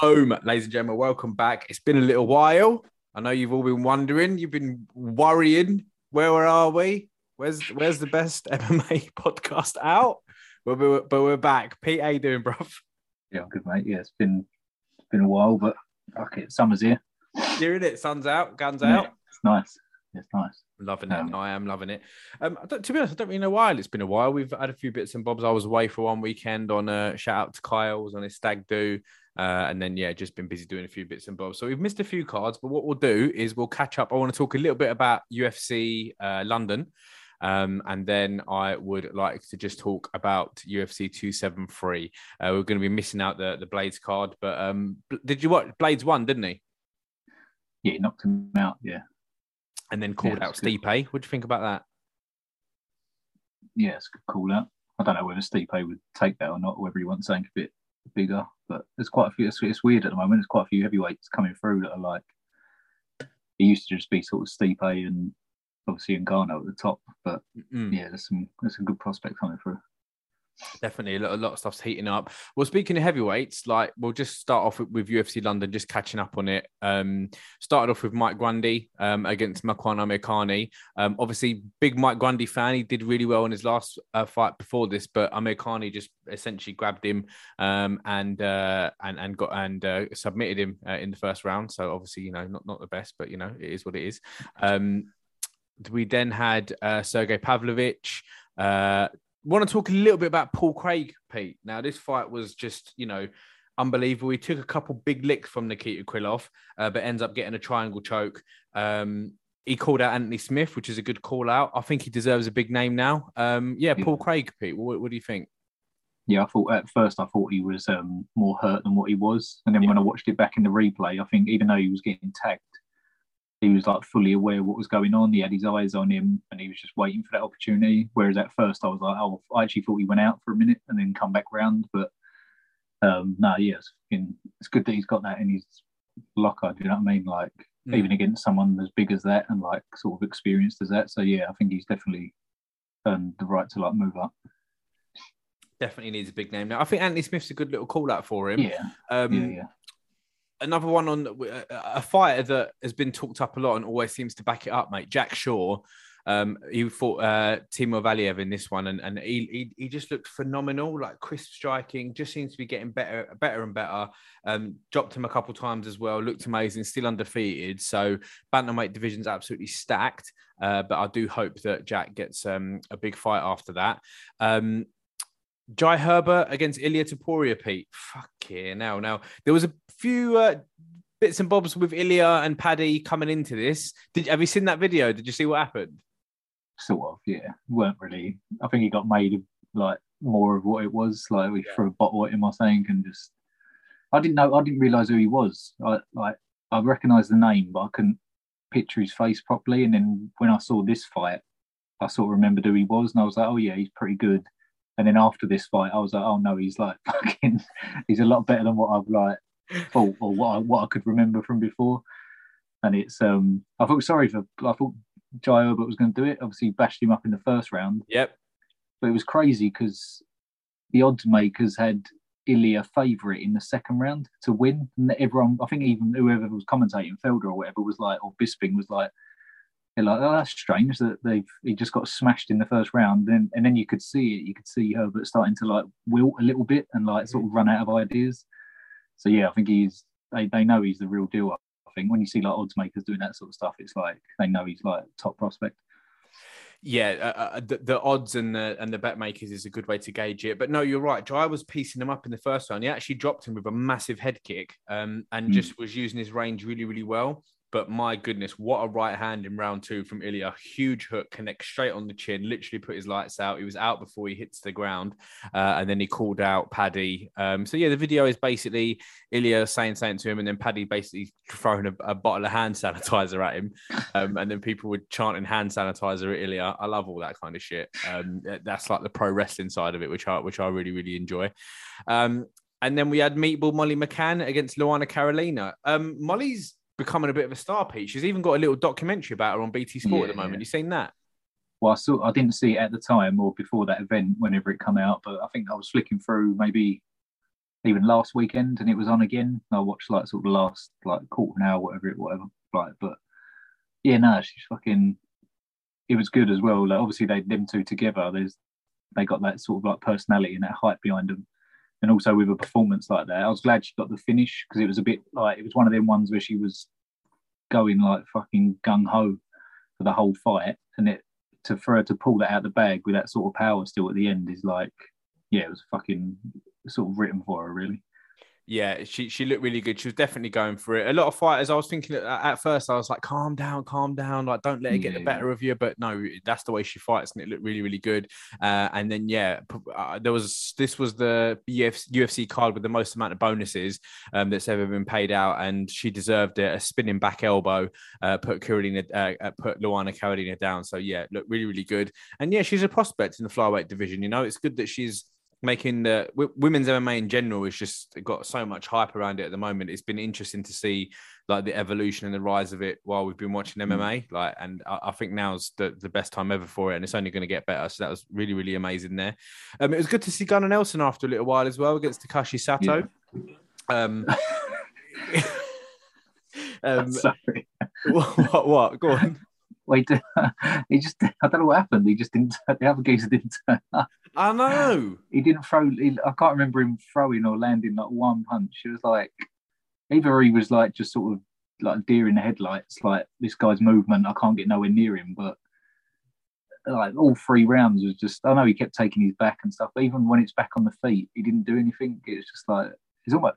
Boom, ladies and gentlemen, welcome back. It's been a little while. I know you've all been wondering, you've been worrying. Where are we? Where's where's the best MMA podcast out? But we're, but we're back. Pete, how you doing, bruv? Yeah, I'm good, mate. Yeah, it's been it's been a while, but fuck okay, summer's here. Hearing it, sun's out, guns Yeah, out. it's nice. It's nice. Loving it. Um, I am loving it. Um, I don't, to be honest, I don't really know why it's been a while. We've had a few bits and bobs. I was away for one weekend on a shout out to Kyle's on his stag do. Uh, and then, yeah, just been busy doing a few bits and bobs. So we've missed a few cards, but what we'll do is we'll catch up. I want to talk a little bit about UFC uh, London. Um, and then I would like to just talk about UFC 273. Uh, we're going to be missing out the, the Blades card, but um, did you watch? Blades won, didn't he? Yeah, he knocked him out. Yeah, And then called Yeah, out it's good. Stipe. What do you think about that? yeah, it's a good call out. I don't know whether Stipe would take that or not, whether he wants something a bit bigger. But there's quite a few. It's, it's weird at the moment. There's quite a few heavyweights coming through that are like. It used to just be sort of Stipe and obviously Ngannou at the top, but Mm. yeah, there's some there's some good prospects coming through. Definitely, a lot, a lot of stuff's heating up. Well, speaking of heavyweights, like we'll just start off with, UFC London, just catching up on it. Um, started off with Mike Grundy um, against Makwan Amirkhani. Um, obviously, big Mike Grundy fan. He did really well in his last uh, fight before this, but Amirkhani just essentially grabbed him um, and uh, and and got and uh, submitted him uh, in the first round. So obviously, you know, not not the best, but you know, it is what it is. Um, we then had uh, Sergey Pavlovich. Uh, want to talk a little bit about Paul Craig, Pete. Now, this fight was just, you know, unbelievable. He took a couple big licks from Nikita Krylov, uh, but ends up getting a triangle choke. Um, he called out Anthony Smith, which is a good call out. I think he deserves a big name now. Um, yeah. Paul Craig, Pete. What, what do you think? Yeah, I thought at first I thought he was um, more hurt than what he was, and then Yeah. when I watched it back in the replay, I think even though he was getting tagged, he was like fully aware of what was going on. He had his eyes on him, and he was just waiting for that opportunity. Whereas at first I was like, oh, I actually thought he went out for a minute and then come back round, but um, no, yeah, it's, it's good that he's got that in his locker. Do you know what I mean? Like Mm. even against someone as big as that and like sort of experienced as that. So yeah, I think he's definitely earned the right to like move up. Definitely needs a big name now. I think Anthony Smith's a good little call out for him. Yeah, Um, yeah, yeah. Another one on a, a fighter that has been talked up a lot and always seems to back it up, mate. Jack Shaw. Um, he fought uh, Timur Valiev in this one, and, and he, he he just looked phenomenal, like crisp striking. Just seems to be getting better, better and better. Um, dropped him a couple times as well. Looked amazing, still undefeated. So bantamweight division's absolutely stacked. Uh, but I do hope that Jack gets um, a big fight after that. Um, Jai Herbert against Ilya Topuria, Pete. Fuck yeah. Now, now there was a few uh, bits and bobs with Ilya and Paddy coming into this. Did have you seen that video? Did you see what happened? sort of, yeah. weren't really. I think he got made of like more of what it was. Like we Yeah. threw a bottle at him, I think, and just. I didn't know. I didn't realize who he was. I like. I recognised the name, but I couldn't picture his face properly. And then when I saw this fight, I sort of remembered who he was, and I was like, "Oh yeah, he's pretty good." And then after this fight, I was like, "Oh no, he's like fucking. He's a lot better than what I've like thought or what I, what I could remember from before." And it's um, I felt sorry for. I thought Jai Herbert was going to do it. Obviously, he bashed him up in the first round, Yep. but it was crazy because the odds makers had Ilya favourite in the second round to win. And everyone, I think even whoever was commentating, Felder or whatever, was like, or Bisping was like, they're like, oh, that's strange that they've he just got smashed in the first round. Then and then you could see it. You could see Herbert starting to like wilt a little bit and like sort of run out of ideas. So yeah, I think he's they, they know he's the real deal. I think when you see like odds makers doing that sort of stuff, it's like they know he's like top prospect. Yeah, uh, uh, the, the odds and the and the bet makers is a good way to gauge it. But no, you're right. Jai was piecing him up in the first round. He actually dropped him with a massive head kick, um, and Mm. just was using his range really, really well. But my goodness, what a right hand in round two from Ilya. Huge hook, connects straight on the chin, literally put his lights out. He was out before he hits the ground. Uh, and then he called out Paddy. Um, so, yeah, the video is basically Ilya saying something to him, and then Paddy basically throwing a, a bottle of hand sanitizer at him. Um, and then people would chanting hand sanitizer at Ilya. I love all that kind of shit. Um, that's like the pro wrestling side of it, which I, which I really, really enjoy. Um, and then we had Meatball Molly McCann against Luana Carolina. Um, Molly's becoming a bit of a star, Pete. She's even got a little documentary about her on BT Sport at the Yeah. moment. You seen that? well, I saw I didn't see it at the time or before that event, whenever it come out, but I think I was flicking through maybe even last weekend, and it was on again. I watched like sort of the last like quarter of an hour, whatever it, whatever. Like, but yeah, no, she's fucking. It was good as well. Like, obviously, they them two together. There's they got that sort of like personality and that hype behind them, and also with a performance like that, I was glad she got the finish because it was a bit like it was one of them ones where she was going like fucking gung ho for the whole fight, and it to for her to pull that out of the bag with that sort of power still at the end is like, yeah, it was fucking sort of written for her really yeah, she she looked really good. She was definitely going for it. A lot of fighters, I was thinking at, at first, I was like, calm down, calm down, like don't let it get yeah, the better yeah. of you. But no, that's the way she fights, and it looked really, really good. Uh, and then yeah, uh, there was this was the UFC, UFC card with the most amount of bonuses um, that's ever been paid out, and she deserved it. A spinning back elbow uh, put Carolina, uh, uh put Luana Carolina down. So yeah, looked really, really good. And yeah, she's a prospect in the flyweight division. You know, it's good that she's making the women's MMA in general is just got so much hype around it at the moment. It's been interesting to see like the evolution and the rise of it while we've been watching MMA. Mm. Like, and I, I, think now's the, the best time ever for it, and it's only going to get better. So that was really really amazing there. Um, it was good to see Gunnar Nelson after a little while as well against Takashi Sato. Yeah. Um, um, Sorry. What, what, what? Go on. Wait, he just, I don't know what happened. He just didn't, the other geezer didn't turn up. I know. He didn't throw, he, I can't remember him throwing or landing like one punch. It was like, either he was like just sort of like deer in the headlights, like this guy's movement, I can't get nowhere near him. But like all three rounds was just, I know he kept taking his back and stuff, but even when it's back on the feet, he didn't do anything. It's just like, it's almost,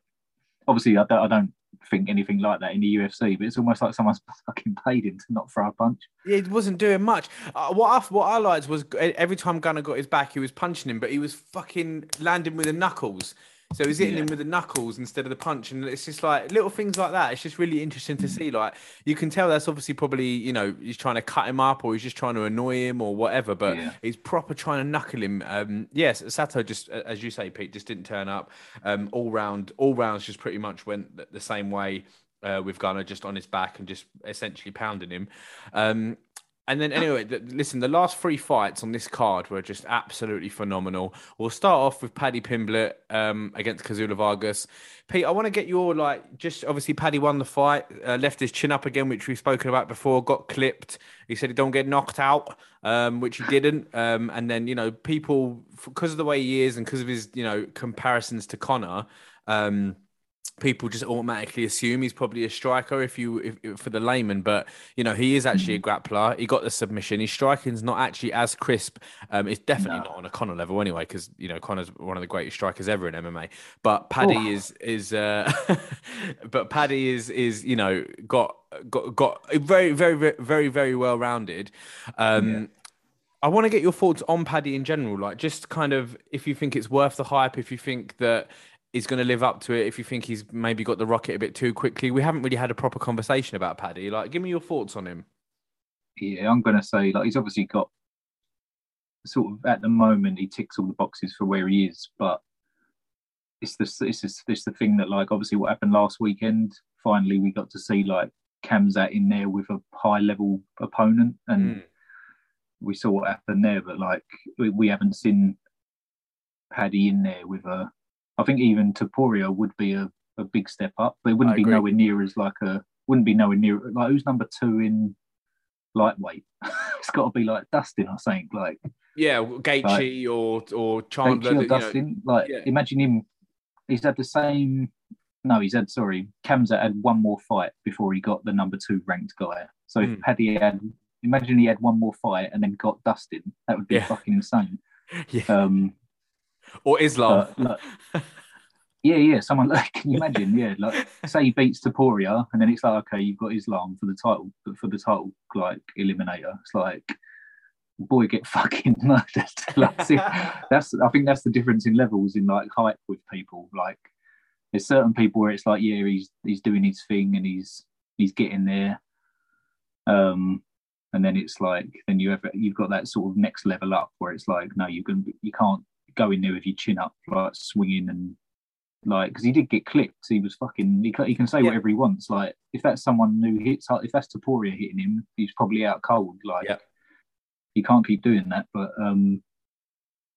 obviously, I don't, I don't think anything like that in the UFC, but it's almost like someone's fucking paid him to not throw a punch. Yeah, he wasn't doing much. Uh, what I what I liked was every time Gunnar got his back, he was punching him, but he was fucking landing with the knuckles. So he's hitting yeah. him with the knuckles instead of the punch, and it's just like little things like that. It's just really interesting to see. Like you can tell that's obviously probably you know he's trying to cut him up or he's just trying to annoy him or whatever. But yeah. he's proper trying to knuckle him. Um, yes, Sato just as you say, Pete, just didn't turn up. Um, all round, all rounds just pretty much went the same way. Uh, with Gunnar just on his back and just essentially pounding him. Um, and then anyway, listen, the last three fights on this card were just absolutely phenomenal. We'll start off with Paddy Pimblett um, against Kazula Vargas. Pete, I want to get your like just obviously Paddy won the fight, uh, left his chin up again, which we've spoken about before, got clipped. He said he don't get knocked out, um, which he didn't. Um, and then you know people because of the way he is and because of his you know comparisons to Conor. People just automatically assume he's probably a striker if you if, if, for the layman but you know he is actually a mm-hmm. grappler he got the submission his striking's not actually as crisp um it's definitely no. not on a Conor level anyway because you know Conor's one of the greatest strikers ever in MMA but Paddy oh. is is uh but Paddy is is you know got got got very very very very very well rounded um yeah. I want to get your thoughts on Paddy in general, like just kind of if you think it's worth the hype, if you think that is going to live up to it if you think he's maybe got the rocket a bit too quickly. We haven't really had a proper conversation about Paddy. Like, give me your thoughts on him. Yeah, I'm going to say like he's obviously got sort of at the moment he ticks all the boxes for where he is, but it's the it's, the, it's the thing that like obviously what happened last weekend. Finally, we got to see like Khamzat in there with a high level opponent, and mm. we saw what happened there. But like we, we haven't seen Paddy in there with a I think even Topuria would be a, a big step up, but it wouldn't I be agree. nowhere near as like a wouldn't be nowhere near like who's number two in lightweight. it's got to be like Dustin, I think. Like yeah, Gaethje like, or or Chandler. or Dustin. Know, like yeah. imagine him. He's had the same. No, he's had sorry. Khamzat had one more fight before he got the number two ranked guy. So mm. if had he had, imagine he had one more fight and then got Dustin, that would be yeah. fucking insane. yeah. Um, or Islam. like, yeah, yeah. Someone like, can you imagine? Yeah, like say he beats Topuria, and then it's like, okay, you've got Islam for the title, but for the title, like eliminator, it's like, boy, get fucking murdered. like, see, that's I think that's the difference in levels in like hype with people. Like, there's certain people where it's like, yeah, he's he's doing his thing and he's he's getting there. Um, and then it's like then you ever you've got that sort of next level up where it's like no you can you can't go in there with your chin up, like swinging and like because he did get clipped. He was fucking. He, he can say yeah. whatever he wants. Like if that's someone who hits, if that's Topuria hitting him, he's probably out cold. Like yeah. you can't keep doing that. But um,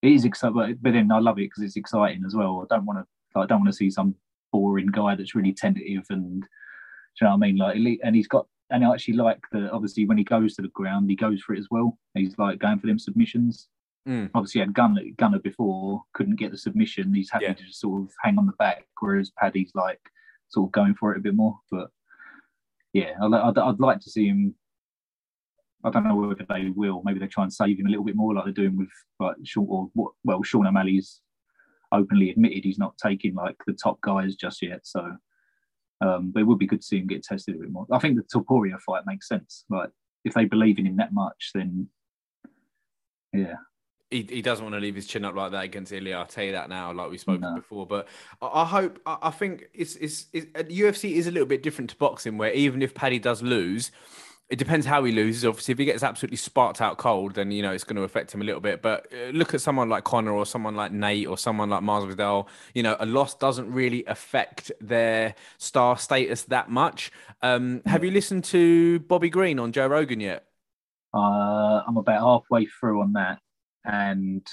it is exciting. But then I love it because it's exciting as well. I don't want to Like, I don't want to see some boring guy that's really tentative and do you know what I mean? Like, and he's got and I actually like the obviously when he goes to the ground, he goes for it as well. He's like going for them submissions. Mm. Obviously, had Gunnar, Gunnar before, couldn't get the submission. He's happy Yeah. to just sort of hang on the back, whereas Paddy's like sort of going for it a bit more. But yeah, I'd, I'd, I'd like to see him. I don't know whether they will. Maybe they try and save him a little bit more, like they're doing with like Sean or what? Well, Sean O'Malley's openly admitted he's not taking like the top guys just yet. So, um, but it would be good to see him get tested a bit more. I think the Topuria fight makes sense. Like if they believe in him that much, then yeah, he, he doesn't want to leave his chin up like that against Ilya. I'll tell you that now, like we spoke No. before. But I, I hope, I, I think it's, it's, it's uh, UFC is a little bit different to boxing, where even if Paddy does lose, it depends how he loses. Obviously, if he gets absolutely sparked out cold, then you know it's going to affect him a little bit. But uh, look at someone like Conor or someone like Nate or someone like Masvidal. You know, a loss doesn't really affect their star status that much. Um, have you listened to Bobby Green on Joe Rogan yet? Uh, I'm about halfway through on that, and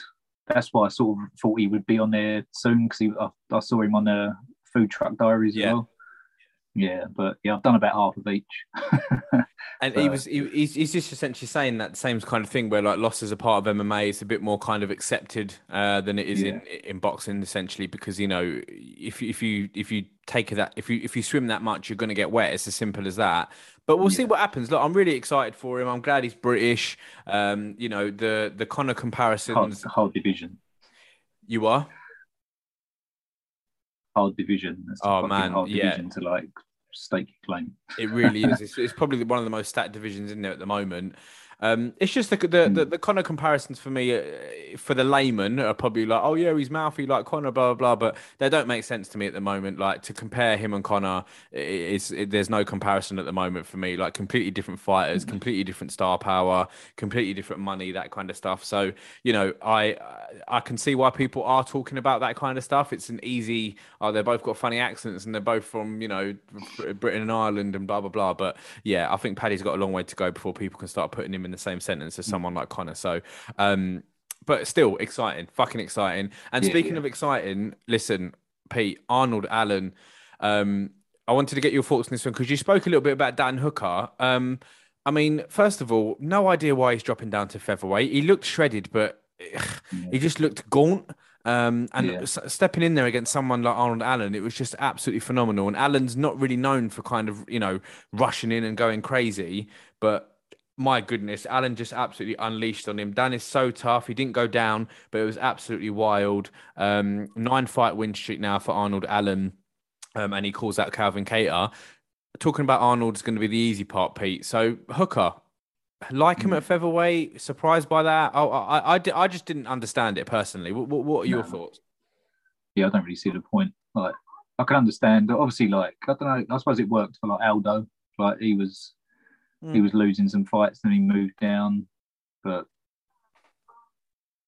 that's why I sort of thought he would be on there soon because I, I saw him on the Food Truck Diaries Yeah. as well. Yeah, but yeah, I've done about half of each. And he was he, he's, he's just essentially saying that same kind of thing where like losses are a part of MMA. It's a bit more kind of accepted uh, than it is in in boxing essentially because you know if you- if you if you take that if you if you swim that much you're going to get wet. It's as simple as that. But we'll see what happens. Look, I'm really excited for him. I'm glad he's British. Um, you know the the Conor comparisons. hard division, You are. hard division. That's Oh, man, hard yeah. division to like stake your claim. It really is. It's, it's probably one of the most stat divisions in there at the moment. Um, it's just the the, the the Conor comparisons for me, uh, for the layman, are probably like, oh yeah, he's mouthy like Conor, blah blah blah. But they don't make sense to me at the moment. Like to compare him and Conor, is it, there's no comparison at the moment for me. Like completely different fighters, completely different star power, completely different money, that kind of stuff. So you know, I I can see why people are talking about that kind of stuff. It's an easy. Oh, they've both got funny accents and they're both from you know Britain and Ireland and blah blah blah. But yeah, I think Paddy's got a long way to go before people can start putting him in the same sentence as someone like Conor. So, um, but still exciting, fucking exciting. And Yeah, speaking yeah. of exciting, listen, Pete Arnold Allen. Um, I wanted to get your thoughts on this one because you spoke a little bit about Dan Hooker. Um, I mean, first of all, no idea why he's dropping down to featherweight. He looked shredded, but he just looked gaunt. Um, and Yeah. stepping in there against someone like Arnold Allen, it was just absolutely phenomenal. And Allen's not really known for kind of, you know, rushing in and going crazy, but my goodness, Allen just absolutely unleashed on him. Dan is so tough. He didn't go down, but it was absolutely wild. Um, nine fight win streak now for Arnold Allen. Um, and he calls out Calvin Kattar. Talking about Arnold is going to be the easy part, Pete. So Hooker, like him at featherweight, surprised by that. Oh, I, I, I, I just didn't understand it personally. What, what, what are your No. thoughts? Yeah, I don't really see the point. Like, I can understand. Obviously, like I don't know. I suppose it worked for like Aldo. Like he was, he Mm. was losing some fights, then he moved down. But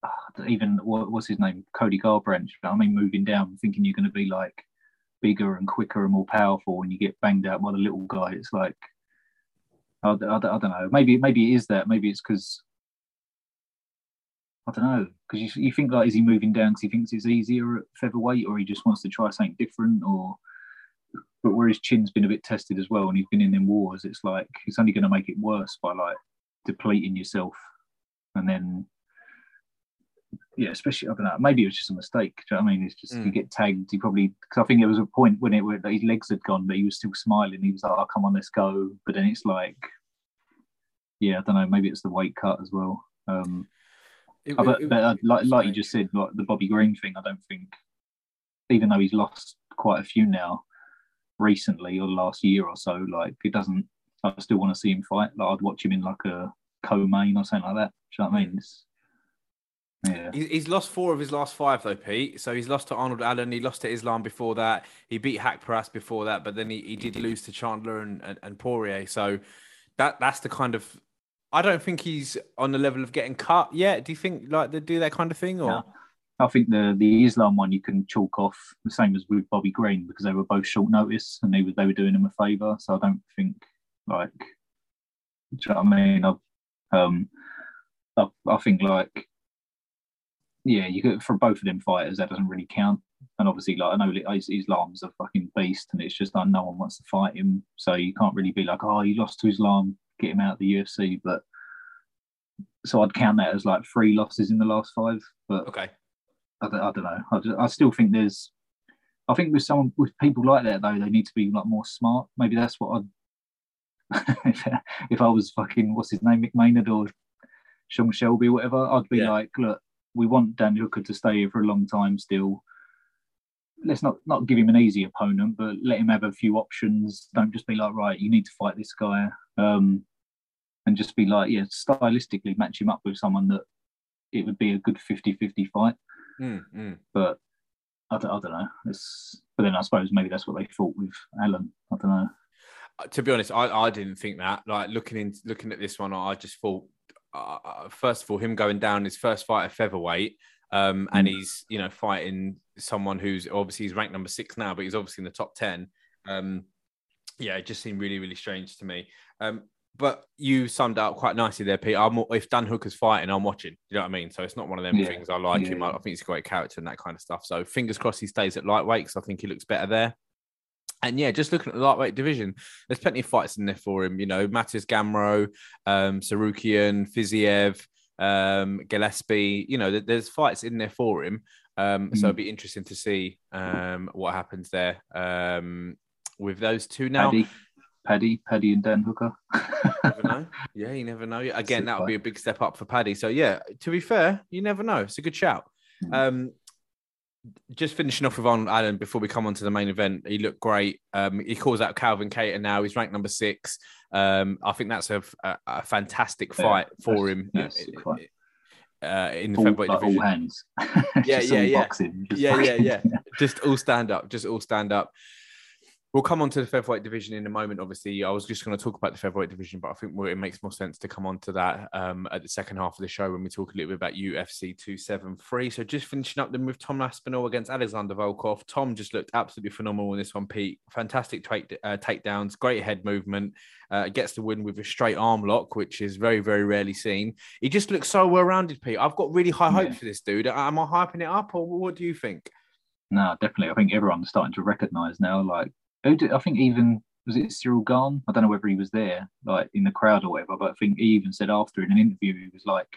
ah, even what, what's his name, Cody Garbrandt. I mean, moving down, thinking you're going to be like bigger and quicker and more powerful, and you get banged out by the little guy. It's like I, I, I don't know. Maybe maybe it is that. Maybe it's because I don't know. Because you, you think like, is he moving down because he thinks it's easier at featherweight, or he just wants to try something different, or but where his chin's been a bit tested as well, and he's been in them wars, it's like it's only going to make it worse by like depleting yourself, and then yeah, especially I don't know. Maybe it was just a mistake. Do you know what I mean? It's just you Mm. get tagged. He probably because I think there was a point when it where his legs had gone, but he was still smiling. He was like, "Oh, come on, let's go." But then it's like, yeah, I don't know. Maybe it's the weight cut as well. Um, It- but, it- but uh, like, like you just said, like the Bobby Green thing, I don't think, even though he's lost quite a few now recently or the last year or so, like it doesn't. I still want to see him fight. Like I'd watch him in like a co-main or something like that. Do you know what I mean? Hmm. It's, yeah, He's lost four of his last five, though, Pete. So he's lost to Arnold Allen. He lost to Islam before that. He beat Haqparast before that, but then he, he did lose to Chandler and, and, and Poirier. So that that's the kind of. I don't think he's on the level of getting cut yet. Do you think like they do that kind of thing, or No. I think the the Islam one you can chalk off the same as with Bobby Green because they were both short notice and they were they were doing him a favour. So I don't think like, do you know what I mean? I, um, I, I think like, yeah, you could for both of them fighters that doesn't really count. and obviously, like I know Islam's a fucking beast, and it's just like no one wants to fight him. So you can't really be like, oh, you lost to Islam, get him out of the UFC. But so I'd count that as like three losses in the last five. But okay, I, I don't know. I, just, I still think there's. I think with someone with people like that though, they need to be like more smart. Maybe that's what I'd. if, I was fucking what's his name, Mick Maynard or Sean Shelby, or whatever, I'd be yeah. like, look, we want Dan Hooker to stay here for a long time still. Let's not not give him an easy opponent, but let him have a few options. Don't just be like, right, you need to fight this guy, um, and just be like, yeah, stylistically match him up with someone that it would be a good 50-50 fight. Mm, mm. But I don't, I don't know. It's, but then I suppose maybe that's what they thought with Allen. I don't know. Uh, to be honest, I, I didn't think that. Like looking in, looking at this one, I just thought uh, uh, first of all, him going down his first fight at featherweight, um, and mm. he's you know fighting someone who's obviously he's ranked number six now, but he's obviously in the top ten. Um, yeah, it just seemed really really strange to me. Um, but you summed up quite nicely there, Pete. I'm, if Dan Hooker's fighting, I'm watching. You know what I mean? So it's not one of them yeah. things. I like yeah. him. I, I think he's a great character and that kind of stuff. So fingers crossed he stays at lightweight because I think he looks better there. And yeah, just looking at the lightweight division, there's plenty of fights in there for him. You know, Mateusz Gamrot, um, Tsarukyan, Fiziev, um, Gillespie. You know, there's fights in there for him. Um, mm-hmm. So it'd be interesting to see um, what happens there um, with those two now. Paddy, Paddy and Dan Hooker. never know. Yeah, you never know. Again, that would be a big step up for Paddy. So yeah, to be fair, you never know. It's a good shout. Mm-hmm. Um, just finishing off with on Allen before we come on to the main event, he looked great. Um, he calls out Calvin Kattar now. He's ranked number six. Um, I think that's a, a, a fantastic fight yeah, for him. Yes, uh, uh, in the all, featherweight like division. All hands. yeah, yeah, yeah. Boxing, yeah, yeah, yeah. just all stand up. Just all stand up. We'll come on to the featherweight division in a moment. Obviously, I was just going to talk about the featherweight division, but I think it makes more sense to come on to that um, at the second half of the show when we talk a little bit about UFC 273. So, just finishing up then with Tom Aspinall against Alexander Volkov. Tom just looked absolutely phenomenal in this one, Pete. Fantastic take, uh, takedowns, great head movement. Uh, gets the win with a straight arm lock, which is very, very rarely seen. He just looks so well rounded, Pete. I've got really high hopes yeah. for this dude. Am I hyping it up, or what do you think? No, definitely. I think everyone's starting to recognise now, like I think even was it Ciryl Gane? I don't know whether he was there, like in the crowd or whatever, but I think he even said after in an interview, he was like,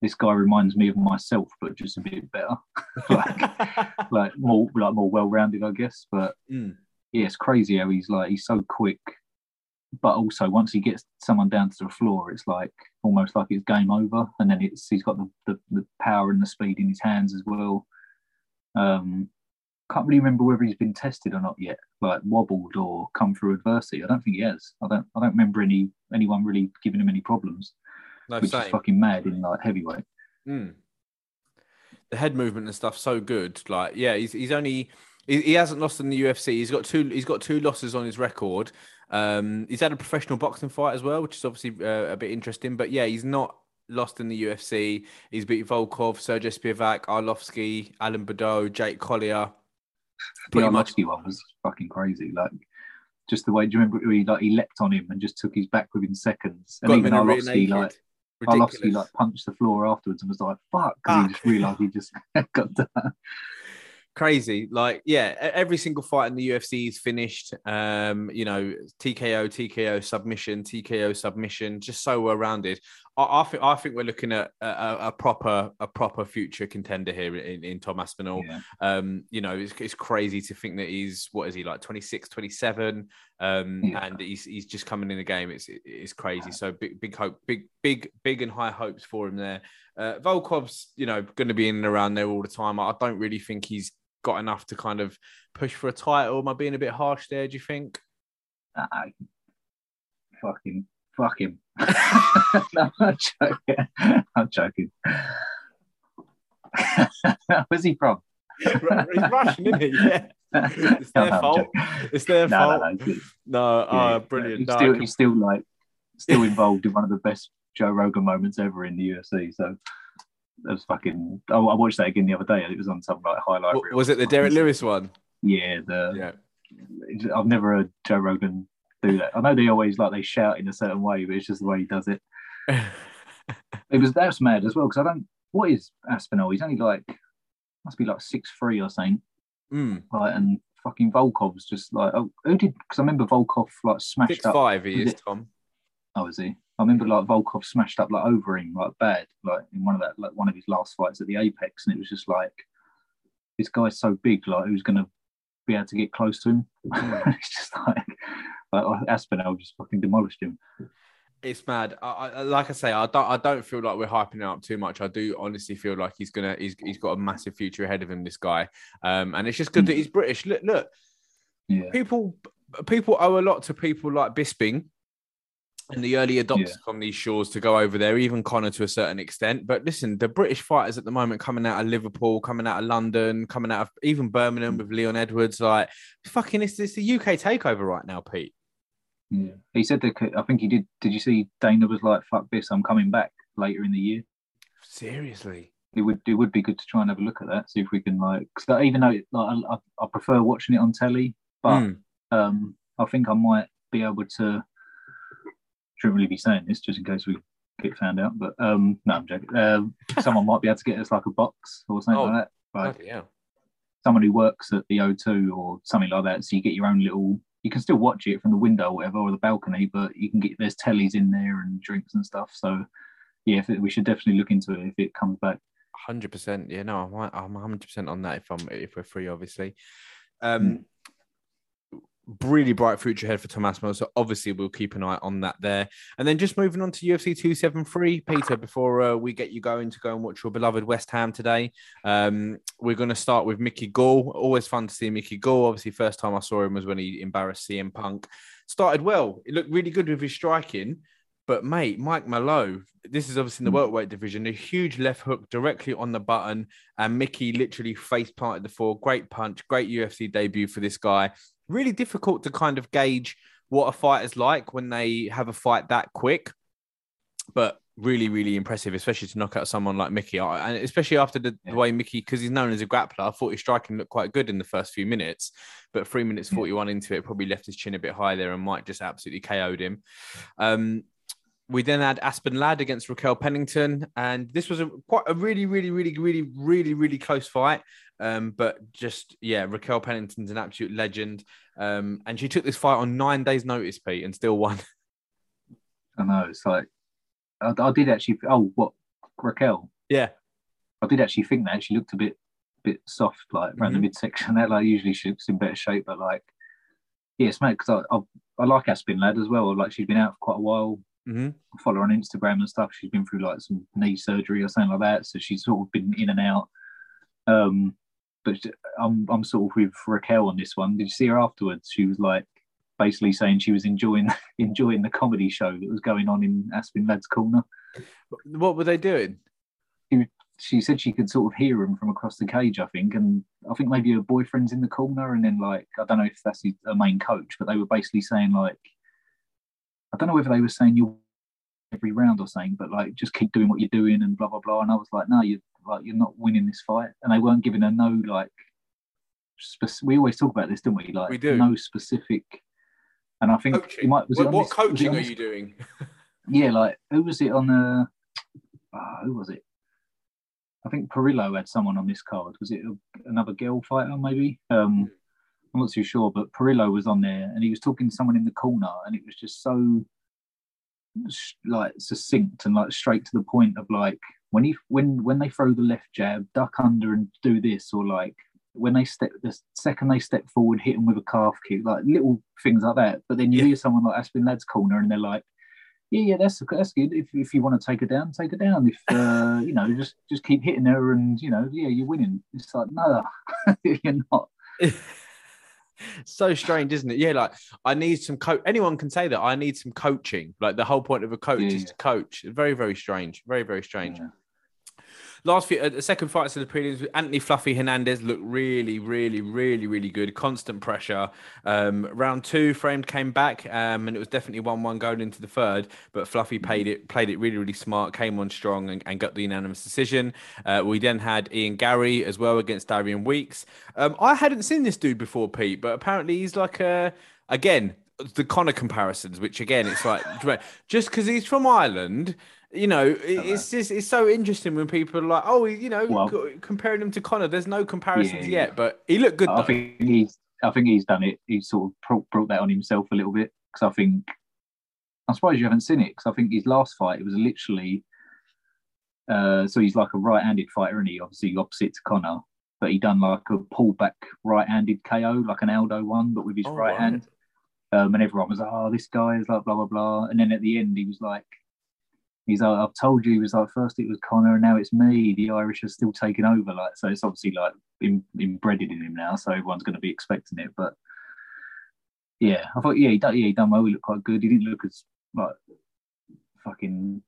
"This guy reminds me of myself, but just a bit better, like, like more like more well-rounded, I guess." But mm. yeah, it's crazy how he's like he's so quick, but also once he gets someone down to the floor, it's like almost like it's game over, and then it's he's got the the, the power and the speed in his hands as well. Um, can't really remember whether he's been tested or not yet, like wobbled or come through adversity. I don't think he has. I don't. I don't remember any anyone really giving him any problems. No, which same. is fucking mad in like heavyweight. Mm. The head movement and stuff so good. Like, yeah, he's he's only he, he hasn't lost in the UFC. He's got two. He's got two losses on his record. Um, he's had a professional boxing fight as well, which is obviously uh, a bit interesting. But yeah, he's not lost in the UFC. He's beat Volkov, Sergey Spivak, Arlovsky, Alan Baudot, Jake Collier. Pretty the much. one was fucking crazy. Like just the way. Do you remember he like he leapt on him and just took his back within seconds, and Got even Arlovsky like. Arlovsky like punched the floor afterwards and was like, "Fuck!" because he just realised he just got done crazy. Like, yeah, every single fight in the UFC is finished. Um, you know, TKO, TKO, submission, TKO, submission, just so well rounded. I, I, think I think we're looking at a, a, proper a proper future contender here in, in Tom Aspinall. Yeah. Um, you know, it's, it's crazy to think that he's what is he like 26, 27, um, yeah. and he's he's just coming in the game. It's it's crazy. So big big hope, big big big and high hopes for him there. Uh, Volkov's you know going to be in and around there all the time. I don't really think he's got enough to kind of push for a title? Am I being a bit harsh there? Do you think? Uh, fucking fuck him. no, I'm joking. I'm joking. Where's he from? He's Russian, isn't he? Yeah. It's their no, fault. It's their no, fault. No, no, no yeah, oh, brilliant. He's, still, he's still like still involved in one of the best Joe Rogan moments ever in the UFC. So that was fucking. I, I watched that again the other day. and It was on some like highlight. What, was it the Derrick Lewis one? Yeah, the yeah. I've never heard Joe Rogan do that. I know they always like they shout in a certain way, but it's just the way he does it. it was that's mad as well because I don't. What is Aspinall? He's only like must be like six three or something. Mm. Like, and fucking Volkov's just like, oh, who did? Because I remember Volkov like smashed Six up. five he is, it- Tom. Oh, is he? I remember like Volkov smashed up like over him like bad, like in one of that like one of his last fights at the Apex, and it was just like this guy's so big, like who's gonna be able to get close to him? it's just like like Aspinall just fucking demolished him. It's mad. I, I, like I say, I don't. I don't feel like we're hyping it up too much. I do honestly feel like he's gonna. He's, he's got a massive future ahead of him. This guy, um, and it's just good that he's British. Look, look, Yeah, people, people owe a lot to people like Bisping and the early adopters Yeah. on these shores to go over there, even Conor to a certain extent. But listen, the British fighters at the moment coming out of Liverpool, coming out of London, coming out of even Birmingham with Leon Edwards, like fucking, it's, it's the UK takeover right now, Pete. Yeah. He said that. I think he did. Did you see Dana was like, "Fuck this, I'm coming back later in the year." Seriously. It would it would be good to try and have a look at that, see if we can like. Cause even though like I, I prefer watching it on telly, but Mm. um, I think I might be able to. Shouldn't really be saying this just in case we get found out, but um, no, I'm joking. Um, someone might be able to get us like a box or something Oh, like that. Like Yeah. someone who works at the O2 or something like that, so you get your own little. You can still watch it from the window or whatever or the balcony, but you can get there's tellies in there and drinks and stuff. So yeah, if it, we should definitely look into it if it comes back. Hundred percent. Yeah, no, I'm I'm hundred percent on that. If I'm if we're free, obviously. Um, really bright future ahead for Tomasmo. So obviously we'll keep an eye on that there. And then just moving on to UFC two seven three, Peter. Before uh, we get you going to go and watch your beloved West Ham today, um, we're going to start with Mickey Gall. Always fun to see Mickey Gall. Obviously, first time I saw him was when he embarrassed CM Punk. Started well. It looked really good with his striking. But mate, Mike Malott, this is obviously in the Mm. welterweight division, a huge left hook directly on the button, and Mickey literally face planted the four. Great punch, great UFC debut for this guy. Really difficult to kind of gauge what a fight is like when they have a fight that quick, but really, really impressive, especially to knock out someone like Mickey, I- and especially after the, the way Mickey, because he's known as a grappler. I thought his striking looked quite good in the first few minutes, but three minutes forty-one into it, probably left his chin a bit high there, and Mike just absolutely KO'd him. Um, we then had Aspen Ladd against Raquel Pennington, and this was a quite a really, really, really, really, really, really close fight. Um, but just yeah, Raquel Pennington's an absolute legend, um, and she took this fight on nine days' notice, Pete, and still won. I know it's like I, I did actually. Oh, what Raquel? yeah, I did actually think that she looked a bit bit soft, like around Mhm. the midsection. That like usually she looks in better shape, but like yeah, it's mate because I, I I like Aspen Ladd as well. Like she's been out for quite a while. Hmm I follow her on Instagram and stuff. She's been through like some knee surgery or something like that, so she's sort of been in and out. Um, but I'm I'm sort of with Raquel on this one. Did you see her afterwards? She was like basically saying she was enjoying enjoying the comedy show that was going on in Aspen Ladd's corner. what were they doing? she said she could sort of hear him from across the cage, I think, and I think maybe her boyfriend's in the corner, and then like I don't know if that's his, her main coach, but they were basically saying like I don't know whether they were saying you're every round or something, but like just keep doing what you're doing and blah blah blah. And I was like, no, you're like you're not winning this fight, and they weren't giving her no like. We always talk about this, don't we? Like We do. no specific. And I think Coaching. it might was it What, on what this- was it coaching are you doing? yeah, like who was it on the? ah, who was it? I think Parillo had someone on this card. Was it a, another girl fighter? Maybe. Um, I'm not too sure, but Parillo was on there, and he was talking to someone in the corner, and it was just so like succinct and like straight to the point of like when he when when they throw the left jab, duck under and do this, or like when they step the second they step forward, hit them with a calf kick, like little things like that. But then you Yeah. hear someone like Aspen Ladd's corner, and they're like, "Yeah, yeah, that's that's good. If if you want to take her down, take her down. If uh, you know, just just keep hitting her, and you know, yeah, you're winning." It's like, no, you're not. so strange, isn't it? Yeah, like I need some coach. Anyone can say that. I need some coaching. Like the whole point of a coach Yeah, is to coach. Very, very strange. Very, very strange. Yeah. Last few, uh, the second fights of the prelims, with Anthony Fluffy Hernandez looked really, really, really, really good. Constant pressure. Um, round two, Fremd came back, um, and it was definitely one-one going into the third. But Fluffy played it, played it really, really smart. Came on strong and, and got the unanimous decision. Uh, we then had Ian Garry as well against Darian Weeks. Um, I hadn't seen this dude before, Pete, but apparently he's like a again the Conor comparisons, which again, it's like just because he's from Ireland, you know, it's just it's so interesting when people are like, oh, you know, Well- comparing him to Conor. There's no comparisons Yeah, yet, but he looked good. I Though. think he's I think he's done it. He's sort of brought, brought that on himself a little bit because I think I'm surprised you haven't seen it because I think his last fight it was literally uh, so he's like a right-handed fighter and he obviously opposite to Conor, but he done like a pullback right-handed KO like an Aldo one, but with his Oh, right right. hand. Um, and everyone was like, "Oh, this guy is like blah blah blah," and then at the end he was like. He's like, I've told you. He was like, first it was Conor, and now it's me. The Irish are still taking over. Like, so it's obviously like in, embedded in him now. So everyone's going to be expecting it. But yeah, I thought, yeah, he done, yeah, he done well. He looked quite good. He didn't look as like fucking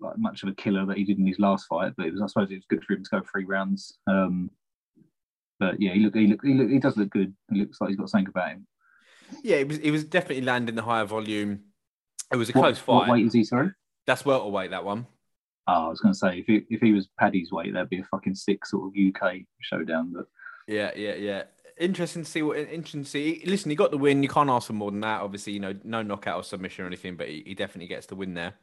like much of a killer that he did in his last fight. But it was, I suppose, it was good for him to go three rounds. Um, but yeah, he look, he look, he look, he does look good. He looks like he's got something about him. Yeah, it was it was definitely landing the higher volume. It was a What, close what fight. weight is he? Sorry. That's welterweight that one. Oh, I was going to say if he, if he was Paddy's weight, that'd be a fucking sick sort of UK showdown. But Yeah, yeah, yeah. Interesting to see what interesting to see. Listen, he got the win. You can't ask for more than that. Obviously, you know, no knockout or submission or anything, but he, he definitely gets the win there.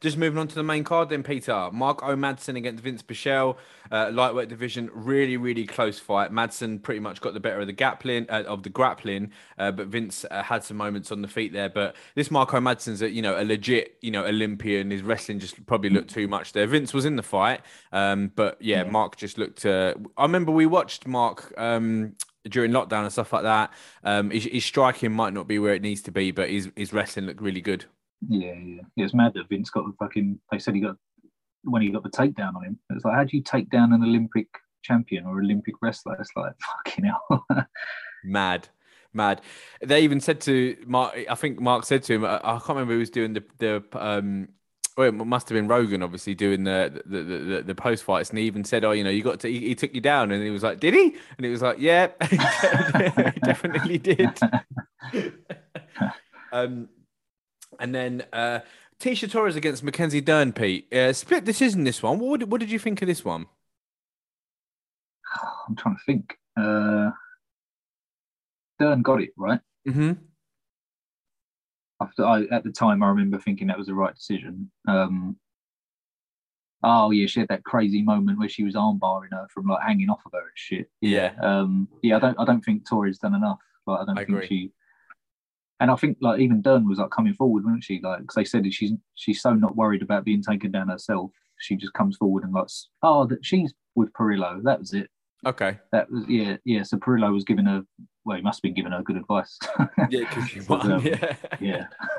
Just moving on to the main card, then Peter Mark O Madsen against Vince Pichel, uh, lightweight division, really, really close fight. Madsen pretty much got the better of the grappling, uh, of the grappling, uh, but Vince uh, had some moments on the feet there. But this Mark O Madsen's a you know a legit you know Olympian. His wrestling just probably looked too much there. Vince was in the fight, um, but yeah, Yeah. Mark just looked. Uh, I remember we watched Mark. Um, during lockdown and stuff like that, um, his, his striking might not be where it needs to be, but his his wrestling looked really good. Yeah, yeah, yeah, it's mad that Vince got the fucking. They said he got when he got the takedown on him. It's like, how do you take down an Olympic champion or Olympic wrestler? It's like fucking hell. Mad, mad. They even said to Mark. I think Mark said to him. I, I can't remember who was doing the the. Um, well, it must have been Rogan, obviously, doing the the, the, the, post fights, and he even said, "Oh, you know, you got to." He, he took you down, and he was like, "Did he?" And he was like, "Yeah, he definitely did." um, and then uh, Tecia Torres against Mackenzie Dern, Pete. Uh, split decision. This one. What, what did you think of this one? I'm trying to think. Uh, Dern got it right. Mm-hmm. After I, at the time, I remember thinking that was the right decision. Um, oh yeah, she had that crazy moment where she was armbarring her from like hanging off of her and shit. Yeah. Um, yeah, I don't, I don't think Tori's done enough. Like, I don't I think agree. she. And I think like even Dern was like coming forward, wasn't she? Like, because they said that she's she's so not worried about being taken down herself. She just comes forward and like, oh, that she's with Parillo. That was it. Okay. That was yeah, yeah. So Parillo was giving her. Well, he must have been giving her good advice. Yeah, because But, won. um, yeah. yeah.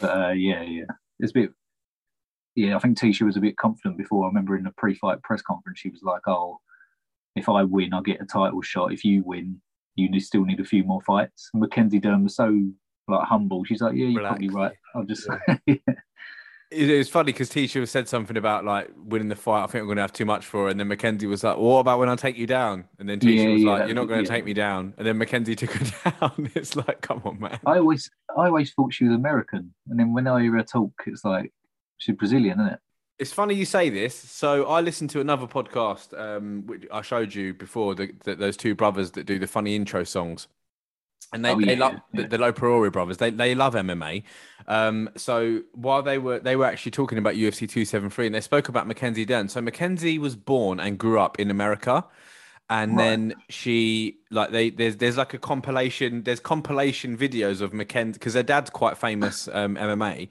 but uh, yeah, yeah. It's a bit. Yeah, I think Tecia was a bit confident before. I remember in the pre-fight press conference, she was like, "Oh, if I win, I'll get a title shot. If you win, you still need a few more fights." And Mackenzie Dern was so like humble. She's like, "Yeah, you're probably Relaxed. right. I'll just." It, it was funny because Tecia said something about like winning the fight. I think I'm going to have too much for her. And then Mackenzie was like, well, what about when I take you down? And then Tecia Yeah, was yeah, like, you're not going to yeah. take me down. And then Mackenzie took her down. it's like, come on, man. I always, I always thought she was American, and then when I hear her talk, it's like she's Brazilian, isn't it? It's funny you say this. So I listened to another podcast, um, which I showed you before, the, the, those two brothers that do the funny intro songs. And they, Oh, they yeah, love yeah. the, the Loperori brothers. They they love MMA. Um, so while they were they were actually talking about UFC 273, and they spoke about Mackenzie Dern. So Mackenzie was born and grew up in America, and Right. then she like they there's there's like a compilation. There's compilation videos of Mackenzie because her dad's quite famous um, MMA.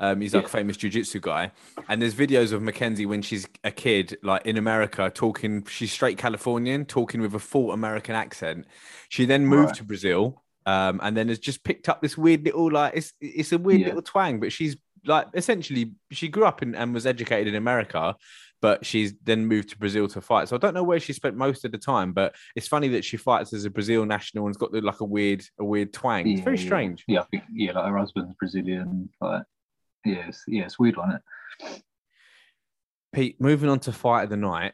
Um, he's like Yeah. a famous jujitsu guy, and there's videos of Mackenzie when she's a kid, like in America, talking. She's straight Californian, talking with a full American accent. She then moved Right. to Brazil, um, and then has just picked up this weird little like it's it's a weird Yeah. little twang, but she's like essentially she grew up in, and was educated in America, but she's then moved to Brazil to fight. So I don't know where she spent most of the time, but it's funny that she fights as a Brazil national and's got the, like a weird a weird twang. It's very Yeah, yeah. strange. Yeah, think yeah, like her husband's Brazilian. Like, yeah, it's, yeah, it's weird, wasn't it? Pete, moving on to fight of the night.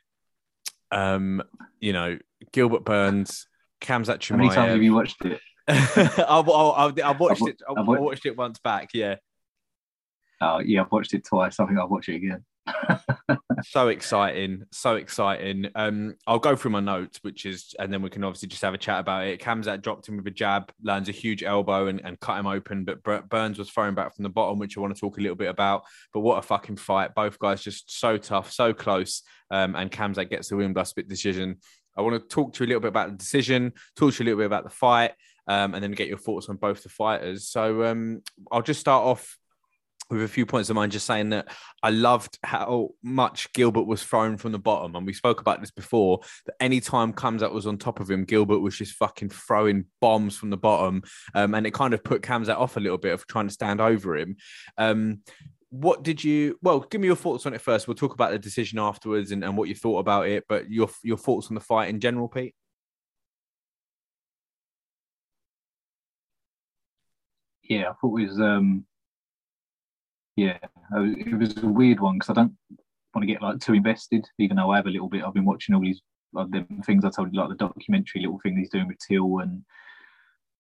Um, you know, Gilbert Burns, Khamzat How many times have you watched it? I've, I've, I've watched I've- it. I I've wa- watched it once back. Yeah, Oh, yeah, I've watched it twice. I think I'll watch it again. So exciting, so exciting. Um, I'll go through my notes, which is, and then we can obviously just have a chat about it. Khamzat dropped him with a jab, lands a huge elbow and, and cut him open, but Burns was throwing back from the bottom, which I want to talk a little bit about. But what a fucking fight! Both guys just so tough, so close, um, and Khamzat gets the win by split decision. I want to talk to you a little bit about the decision, talk to you a little bit about the fight, um, and then get your thoughts on both the fighters. So um, I'll just start off with a few points of mine, just saying that I loved how much Gilbert was thrown from the bottom. And we spoke about this before that any time Khamzat was on top of him, Gilbert was just fucking throwing bombs from the bottom. Um, and it kind of put Khamzat off a little bit of trying to stand over him. Um, what did you well give me your thoughts on it first we'll talk about the decision afterwards and, and what you thought about it but your your thoughts on the fight in general pete yeah i thought it was um yeah, it was a weird one because I don't want to get like too invested, even though I have a little bit. I've been watching all these like the things I told you, like the documentary little thing he's doing with Till, and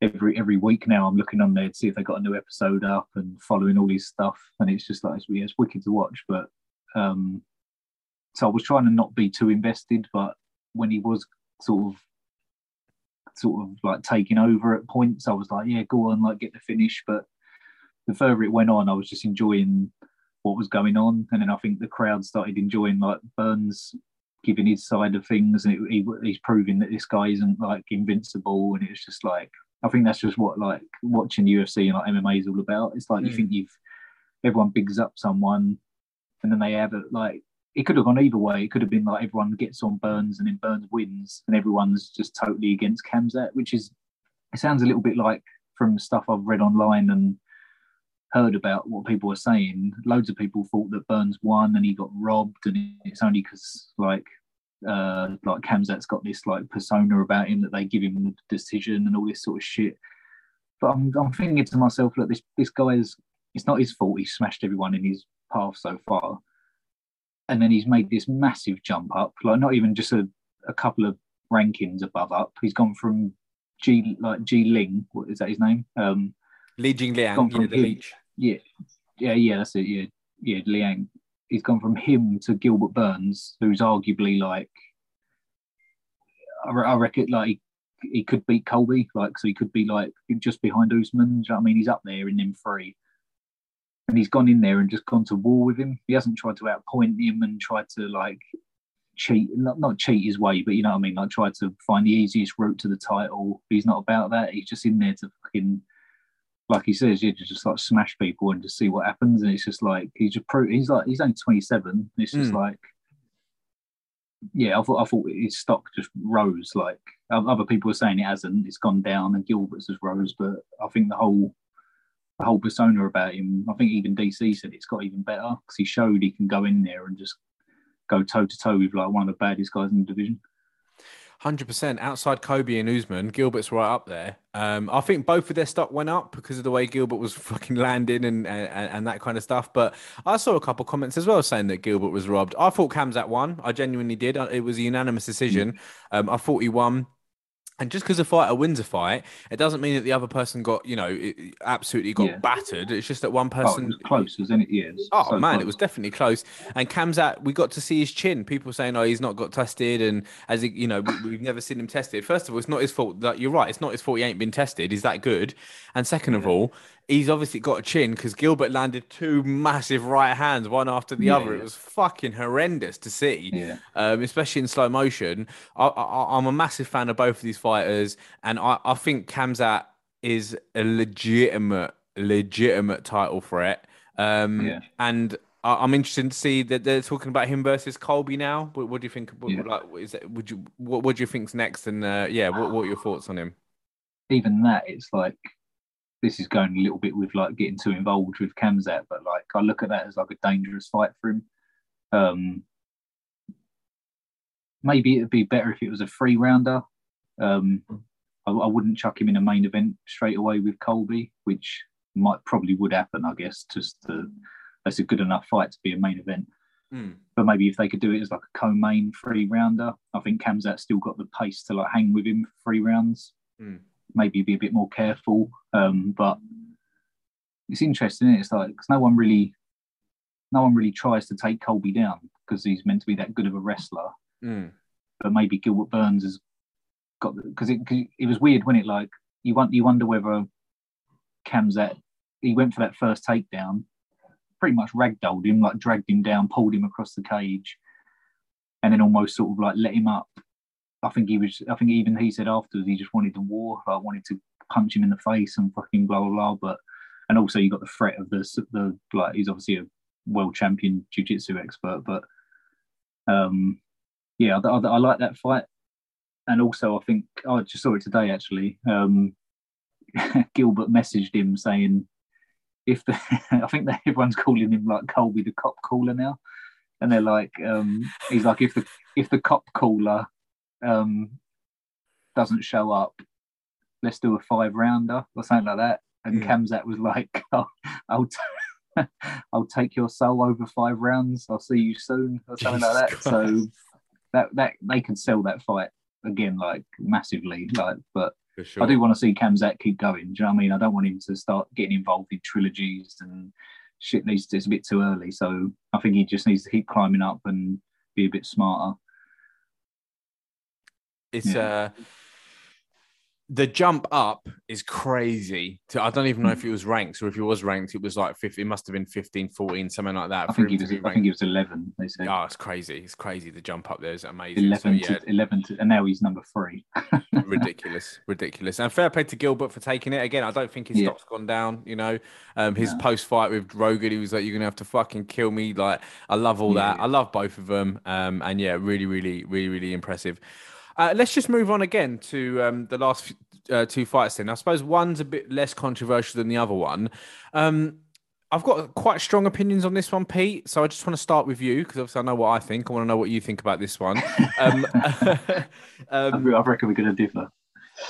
every every week now I'm looking on there to see if they got a new episode up and following all these stuff, and it's just like it's, yeah, it's wicked to watch. But um, so I was trying to not be too invested, but when he was sort of sort of like taking over at points, I was like, yeah, go on, like get the finish, but the further it went on, I was just enjoying what was going on, and then I think the crowd started enjoying like Burns giving his side of things, and it, he, he's proving that this guy isn't like invincible, and it's just like I think that's just what like watching UFC and like MMA is all about. It's like mm. you think you've everyone bigs up someone, and then they have it like it could have gone either way. It could have been like everyone gets on Burns and then Burns wins, and everyone's just totally against Khamzat, which is it sounds a little bit like from stuff I've read online and heard about what people were saying, loads of people thought that Burns won and he got robbed, and it's only because like uh like Khamzat's got this like persona about him that they give him the decision and all this sort of shit. But I'm I'm thinking to myself, look, this this guy is it's not his fault. He smashed everyone in his path so far, and then he's made this massive jump up, like not even just a, a couple of rankings above up. He's gone from G like G Ling, what is that his name? Um, Li you know, the him, leech. Yeah, yeah, yeah, that's it. Yeah, yeah, Liang. He's gone from him to Gilbert Burns, who's arguably like, I, I reckon, like he, he, could beat Colby, like so he could be like just behind Usman. You know I mean, he's up there in them three, and he's gone in there and just gone to war with him. He hasn't tried to outpoint him and tried to like cheat, not not cheat his way, but you know what I mean, like try to find the easiest route to the title. He's not about that. He's just in there to fucking like he says, you just like smash people and just see what happens. And it's just like he's just pro. He's like he's only twenty seven. It's just mm. like, yeah, I thought I thought his stock just rose. Like other people are saying it hasn't. It's gone down, and Gilbert's has rose. But I think the whole the whole persona about him. I think even DC said it's got even better because he showed he can go in there and just go toe to toe with like one of the baddest guys in the division. Hundred percent. Outside Colby and Usman, Gilbert's right up there. Um, I think both of their stock went up because of the way Gilbert was fucking landing and, and and that kind of stuff. But I saw a couple comments as well saying that Gilbert was robbed. I thought Khamzat won. I genuinely did. It was a unanimous decision. Mm. Um, I thought he won. And just because a fighter wins a fight, it doesn't mean that the other person got, you know, absolutely got yeah. battered. It's just that one oh, person. Oh, close, wasn't it? Yes. Oh, so man, close. it was definitely close. And Khamzat, we got to see his chin. People saying, oh, he's not got tested. And as he, you know, we, have never seen him tested. First of all, it's not his fault that you're right. It's not his fault he ain't been tested. He's that good. And second yeah. of all, he's obviously got a chin because Gilbert landed two massive right hands, one after the yeah, other. Yeah. It was fucking horrendous to see, yeah. um, especially in slow motion. I, am a massive fan of both of these fighters, and I, I think Khamzat is a legitimate, legitimate title threat. Um. And I, am interested to see that they're talking about him versus Colby now. What, what do you think? What, like, is that, would you what, what do you think's next? And uh, yeah, what, what are your thoughts on him? Even that, it's like this is going a little bit with like getting too involved with Khamzat, but like I look at that as like a dangerous fight for him. Um, maybe it'd be better if it was a free rounder. Um, I, I, wouldn't chuck him in a main event straight away with Colby, which might probably would happen, I guess. Just that's a good enough fight to be a main event. Mm. But maybe if they could do it as like a co-main free rounder, I think Khamzat still got the pace to like hang with him for three rounds. Mm maybe be a bit more careful. Um, but it's interesting. It's like because no one really no one really tries to take Colby down because he's meant to be that good of a wrestler. Mm. But maybe Gilbert Burns has got because it cause it was weird when it like you want you wonder whether Khamzat he went for that first takedown, pretty much ragdolled him, like dragged him down, pulled him across the cage, and then almost sort of like let him up. I think he was. I think even he said afterwards he just wanted the war. Like wanted to punch him in the face and fucking blah blah blah. But and also you got the threat of the the like he's obviously a world champion jiu-jitsu expert. But um, yeah, I, I, I like that fight. And also, I think I just saw it today actually. Um, Gilbert messaged him saying, "If the I think that everyone's calling him like Colby the cop caller now, and they're like, um, he's like, if the if the cop caller um, doesn't show up, let's do a five rounder or something like that." And Mm. Khamzat was like, oh, "I'll." T- I'll take your soul over five rounds. I'll see you soon, or something like Jesus that. So that that they can sell that fight again, like massively. Like, but sure. I do want to see Khamzat keep going. Do you know what I mean? I don't want him to start getting involved in trilogies and shit. Needs to, it's a bit too early. So I think he just needs to keep climbing up and be a bit smarter. It's Yeah. uh the jump up is crazy. To, I don't even know if it was ranked or if it was ranked, it was like 50, it must have been 15, 14, something like that. I think to was. I think he was eleven. They said Oh, it's crazy. It's crazy. The jump up there is amazing. eleven So, yeah, to eleven to, and now he's number three. ridiculous, ridiculous. And fair play to Gilbert for taking it. Again, I don't think his Yeah. stock's gone down. You know, um, his No. post fight with Rogan, he was like, "You're gonna have to fucking kill me." Like, I love all Yeah, that. I love both of them. Um, and yeah, really, really, really, really impressive. Uh, let's just move on again to um, the last uh, two fights. Then I suppose one's a bit less controversial than the other one. Um, I've got quite strong opinions on this one, Pete. So I just want to start with you because obviously I know what I think. I want to know what you think about this one. Um, um, I reckon we're going to differ.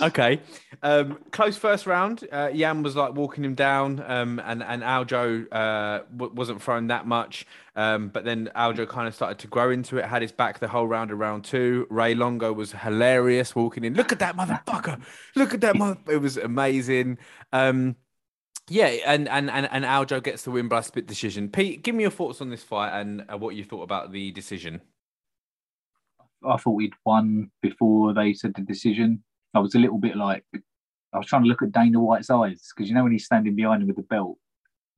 Okay. Um, close first round. Uh, Yan was like walking him down, um, and and Aljo uh, w- wasn't throwing that much. Um, but then Aljo kind of started to grow into it. Had his back the whole round of round two. Ray Longo was hilarious walking in. Look at that motherfucker! Look at that mother. It was amazing. Um, yeah, and and and and Aljo gets the win by split decision. Pete, give me your thoughts on this fight and uh, what you thought about the decision. I thought he'd won before they said the decision. I was a little bit like, I was trying to look at Dana White's eyes because you know when he's standing behind him with the belt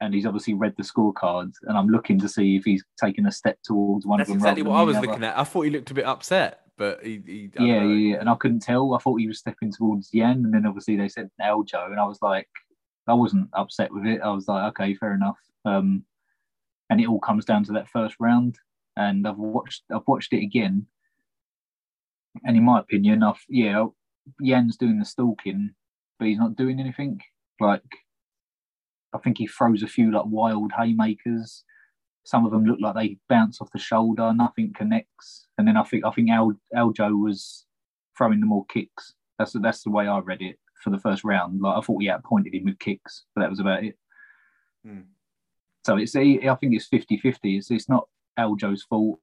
and he's obviously read the scorecards, and I'm looking to see if he's taken a step towards one That's of them. exactly what I was looking at. I thought he looked a bit upset, but he, he Yeah, yeah, yeah, and I couldn't tell. I thought he was stepping towards Yan, and then obviously they said Aljo, and I was like, I wasn't upset with it. I was like, okay, fair enough. Um, and it all comes down to that first round, and I've watched, I've watched it again, and in my opinion, I've yeah, Yan's doing the stalking, but he's not doing anything. Like, I think he throws a few like wild haymakers. Some of them look like they bounce off the shoulder. Nothing connects. And then I think I think Al, Aljo was throwing the more kicks. That's that's the way I read it for the first round. Like I thought he outpointed him with kicks, but that was about it. Hmm. So it's I think it's 50-50. It's it's not Aljo's fault.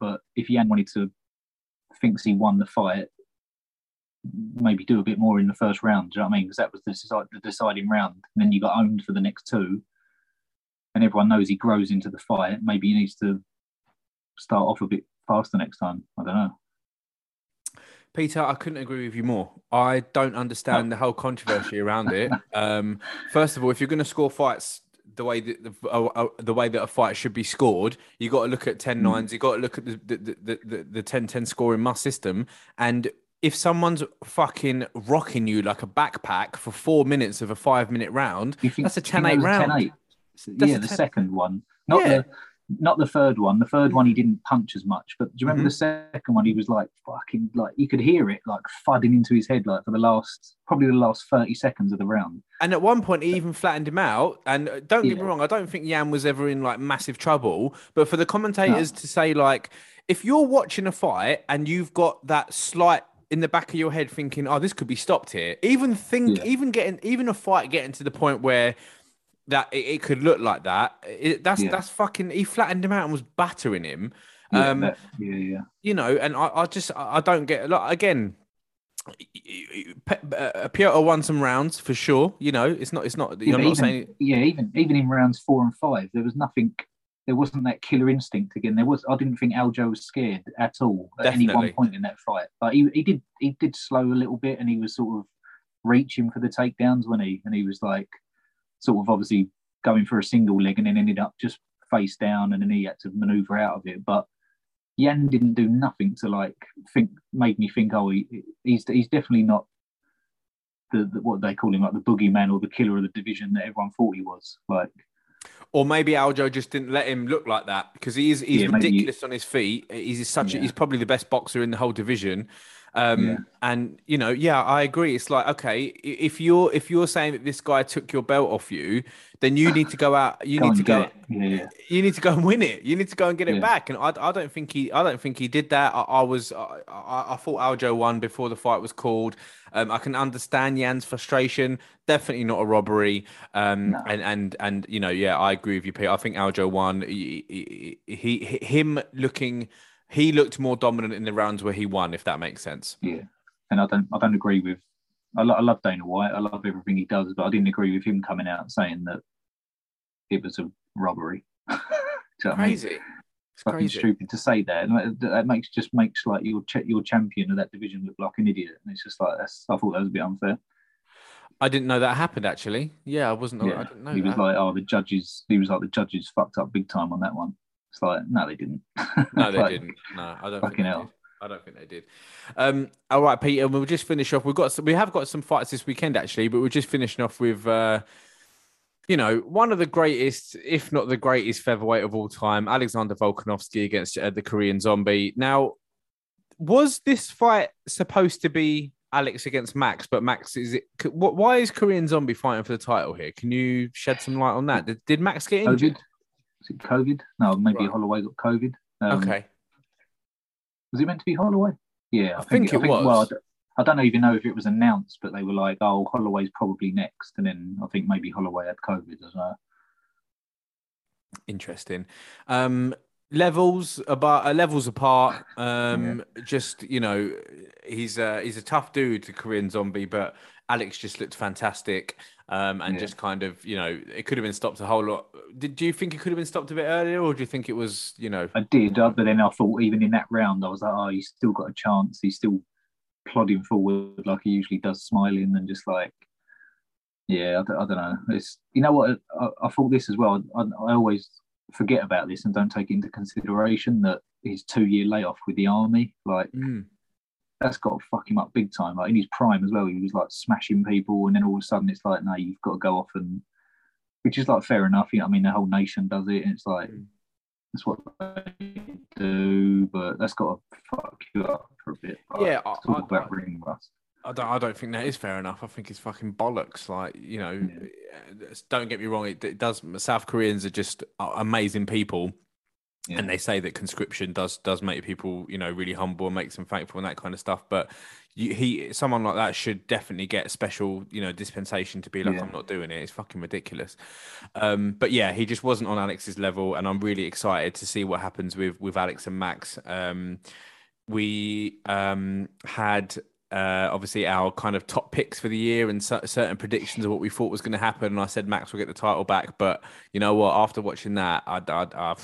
But if Yan wanted to thinks he won the fight, maybe do a bit more in the first round. Do you know what I mean? Because that was the, the deciding round. And then you got owned for the next two. And everyone knows he grows into the fight. Maybe he needs to start off a bit faster next time. I don't know. Peter, I couldn't agree with you more. I don't understand the whole controversy around it. Um, first of all, if you're going to score fights the way that the, uh, uh, the way that a fight should be scored, you got to look at 10 nines. You got to look at the the, the, the, the 10 10 scoring must system. And if someone's fucking rocking you like a backpack for four minutes of a five minute round, Do you think that's a do 10 8 think a round. 10-8? That's yeah, the 10 second one, not Yeah. the not the third one. The third one he didn't punch as much, but do you remember Mhm. the second one? He was like fucking like you could hear it like thudding into his head like for the last probably the last thirty seconds of the round. And at one point, he even flattened him out. And uh, don't get me wrong, I don't think Yan was ever in like massive trouble. But for the commentators to say, like, if you're watching a fight and you've got that slight in the back of your head thinking, oh, this could be stopped here, even think, Yeah. even getting, even a fight getting to the point where that it, it could look like that, it, that's, Yeah. that's fucking, he flattened him out and was battering him. Yeah, Um, that- yeah, yeah. you know, and I, I just I don't get like again. uh, Petr won some rounds for sure. You know, it's not. It's not. You're Yeah, not even, saying. yeah, even even in rounds four and five, there was nothing. There wasn't that killer instinct again. There was. I didn't think Aljo was scared at all at any one point in that fight. But he, he did he did slow a little bit, and he was sort of reaching for the takedowns when he and he was like sort of obviously going for a single leg, and then ended up just face down, and then he had to maneuver out of it. But Yan didn't do nothing to like think made me think. Oh, he, he's he's definitely not the, the what they call him, like the boogeyman or the killer of the division that everyone thought he was. Like, Or maybe Aljo just didn't let him look like that because he is he's Yeah, ridiculous on his feet. He's such a, he's probably the best boxer in the whole division. Um, Yeah. and you know, yeah, I agree. It's like okay, if you're if you're saying that this guy took your belt off you, then you need to go out. You go need to go. Yeah, yeah. You need to go and win it. You need to go and get it back. And I, I don't think he, I don't think he did that. I, I was, I, I, I thought Aljo won before the fight was called. Um, I can understand Yan's frustration. Definitely not a robbery. Um, No. and and and you know, yeah, I agree with you, Pete. I think Aljo won. He, he, he, him looking, he looked more dominant in the rounds where he won, if that makes sense. yeah. And I don't, I don't agree with. I, lo- I love Dana White. I love everything he does, but I didn't agree with him coming out saying that it was a robbery. Know I mean? Crazy. It's fucking crazy. stupid to say that. And that- that makes just makes like your ch- your champion of that division look like an idiot. And it's just like that's. I thought that was a bit unfair. I didn't know that happened actually. Yeah, I wasn't. I Yeah, didn't know he was like, oh, the judges. He was like, the judges fucked up big time on that one. It's like, no, they didn't. No, they Like, didn't. No, I don't. Fucking think they hell. did. I don't think they did. Um, all right, Peter. We'll just finish off. We've got some, we have got some fights this weekend actually, but we're just finishing off with, uh, you know, one of the greatest, if not the greatest featherweight of all time, Alexander Volkanovski against uh, the Korean Zombie. Now, was this fight supposed to be Alex against Max? But Max is it? Why is Korean Zombie fighting for the title here? Can you shed some light on that? Did, did Max get injured? Was it COVID? No, maybe Right. Holloway got COVID. Um, Okay. Was it meant to be Holloway? Yeah, I think it Well, was. I d- I don't even know if it was announced, but they were like, "Oh, Holloway's probably next," and then I think maybe Holloway had COVID as well. Interesting. Um, levels about uh, levels apart. Um, just you know, he's uh, he's a tough dude, the Korean zombie, but Alex just looked fantastic. Um, and Yeah. just kind of you know, it could have been stopped a whole lot. Did do you think it could have been stopped a bit earlier, or do you think it was you know? I did, uh, but then I thought even in that round, I was like, "Oh, he's still got a chance. He's still plodding forward like he usually does, smiling and just like." Yeah, I, don't- I don't know. It's you know what I, I thought this as well. I, I always forget about this and don't take into consideration that his two year layoff with the army, like Mm, that's got to fuck him up big time. Like in his prime as well, he was like smashing people, and then all of a sudden it's like, no, you've got to go off and, which is like fair enough. You know, I mean, the whole nation does it, and it's like Mm. that's what they do, but that's got to fuck you up for a bit. Like, Yeah, I- it's all I- about I- ring rust. I don't. I don't think that is fair enough. I think it's fucking bollocks. Like you know, uh, don't get me wrong. It, it does. South Koreans are just amazing people. Yeah. and they say that conscription does does make people you know really humble and makes them thankful and that kind of stuff but you, he someone like that should definitely get special you know dispensation to be like Yeah. i'm not doing it it's fucking ridiculous um but yeah he just wasn't on alex's level and i'm really excited to see what happens with with alex and max um we um had uh, obviously our kind of top picks for the year and cer- certain predictions of what we thought was going to happen. And I said Max will get the title back, but you know what? After watching that, I, I, I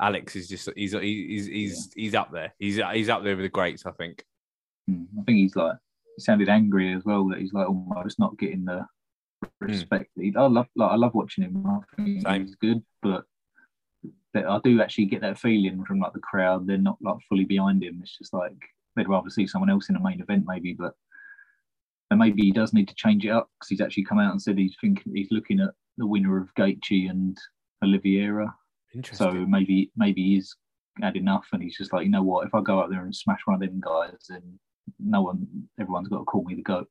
Alex is just he's he's he's he's up there. He's he's up there with the greats. I think. Mm, I think he's like he sounded angry as well that he's like almost not getting the respect. he, I love like I love watching him. I think Same. he's good, but I do actually get that feeling from like the crowd. They're not like fully behind him. It's just like they'd rather see someone else in the main event maybe, but. And maybe he does need to change it up because he's actually come out and said he's thinking he's looking at the winner of Gaethje and Oliveira. Interesting. So maybe maybe he's had enough, and he's just like, you know what? If I go out there and smash one of them guys, then no one, everyone's got to call me the goat.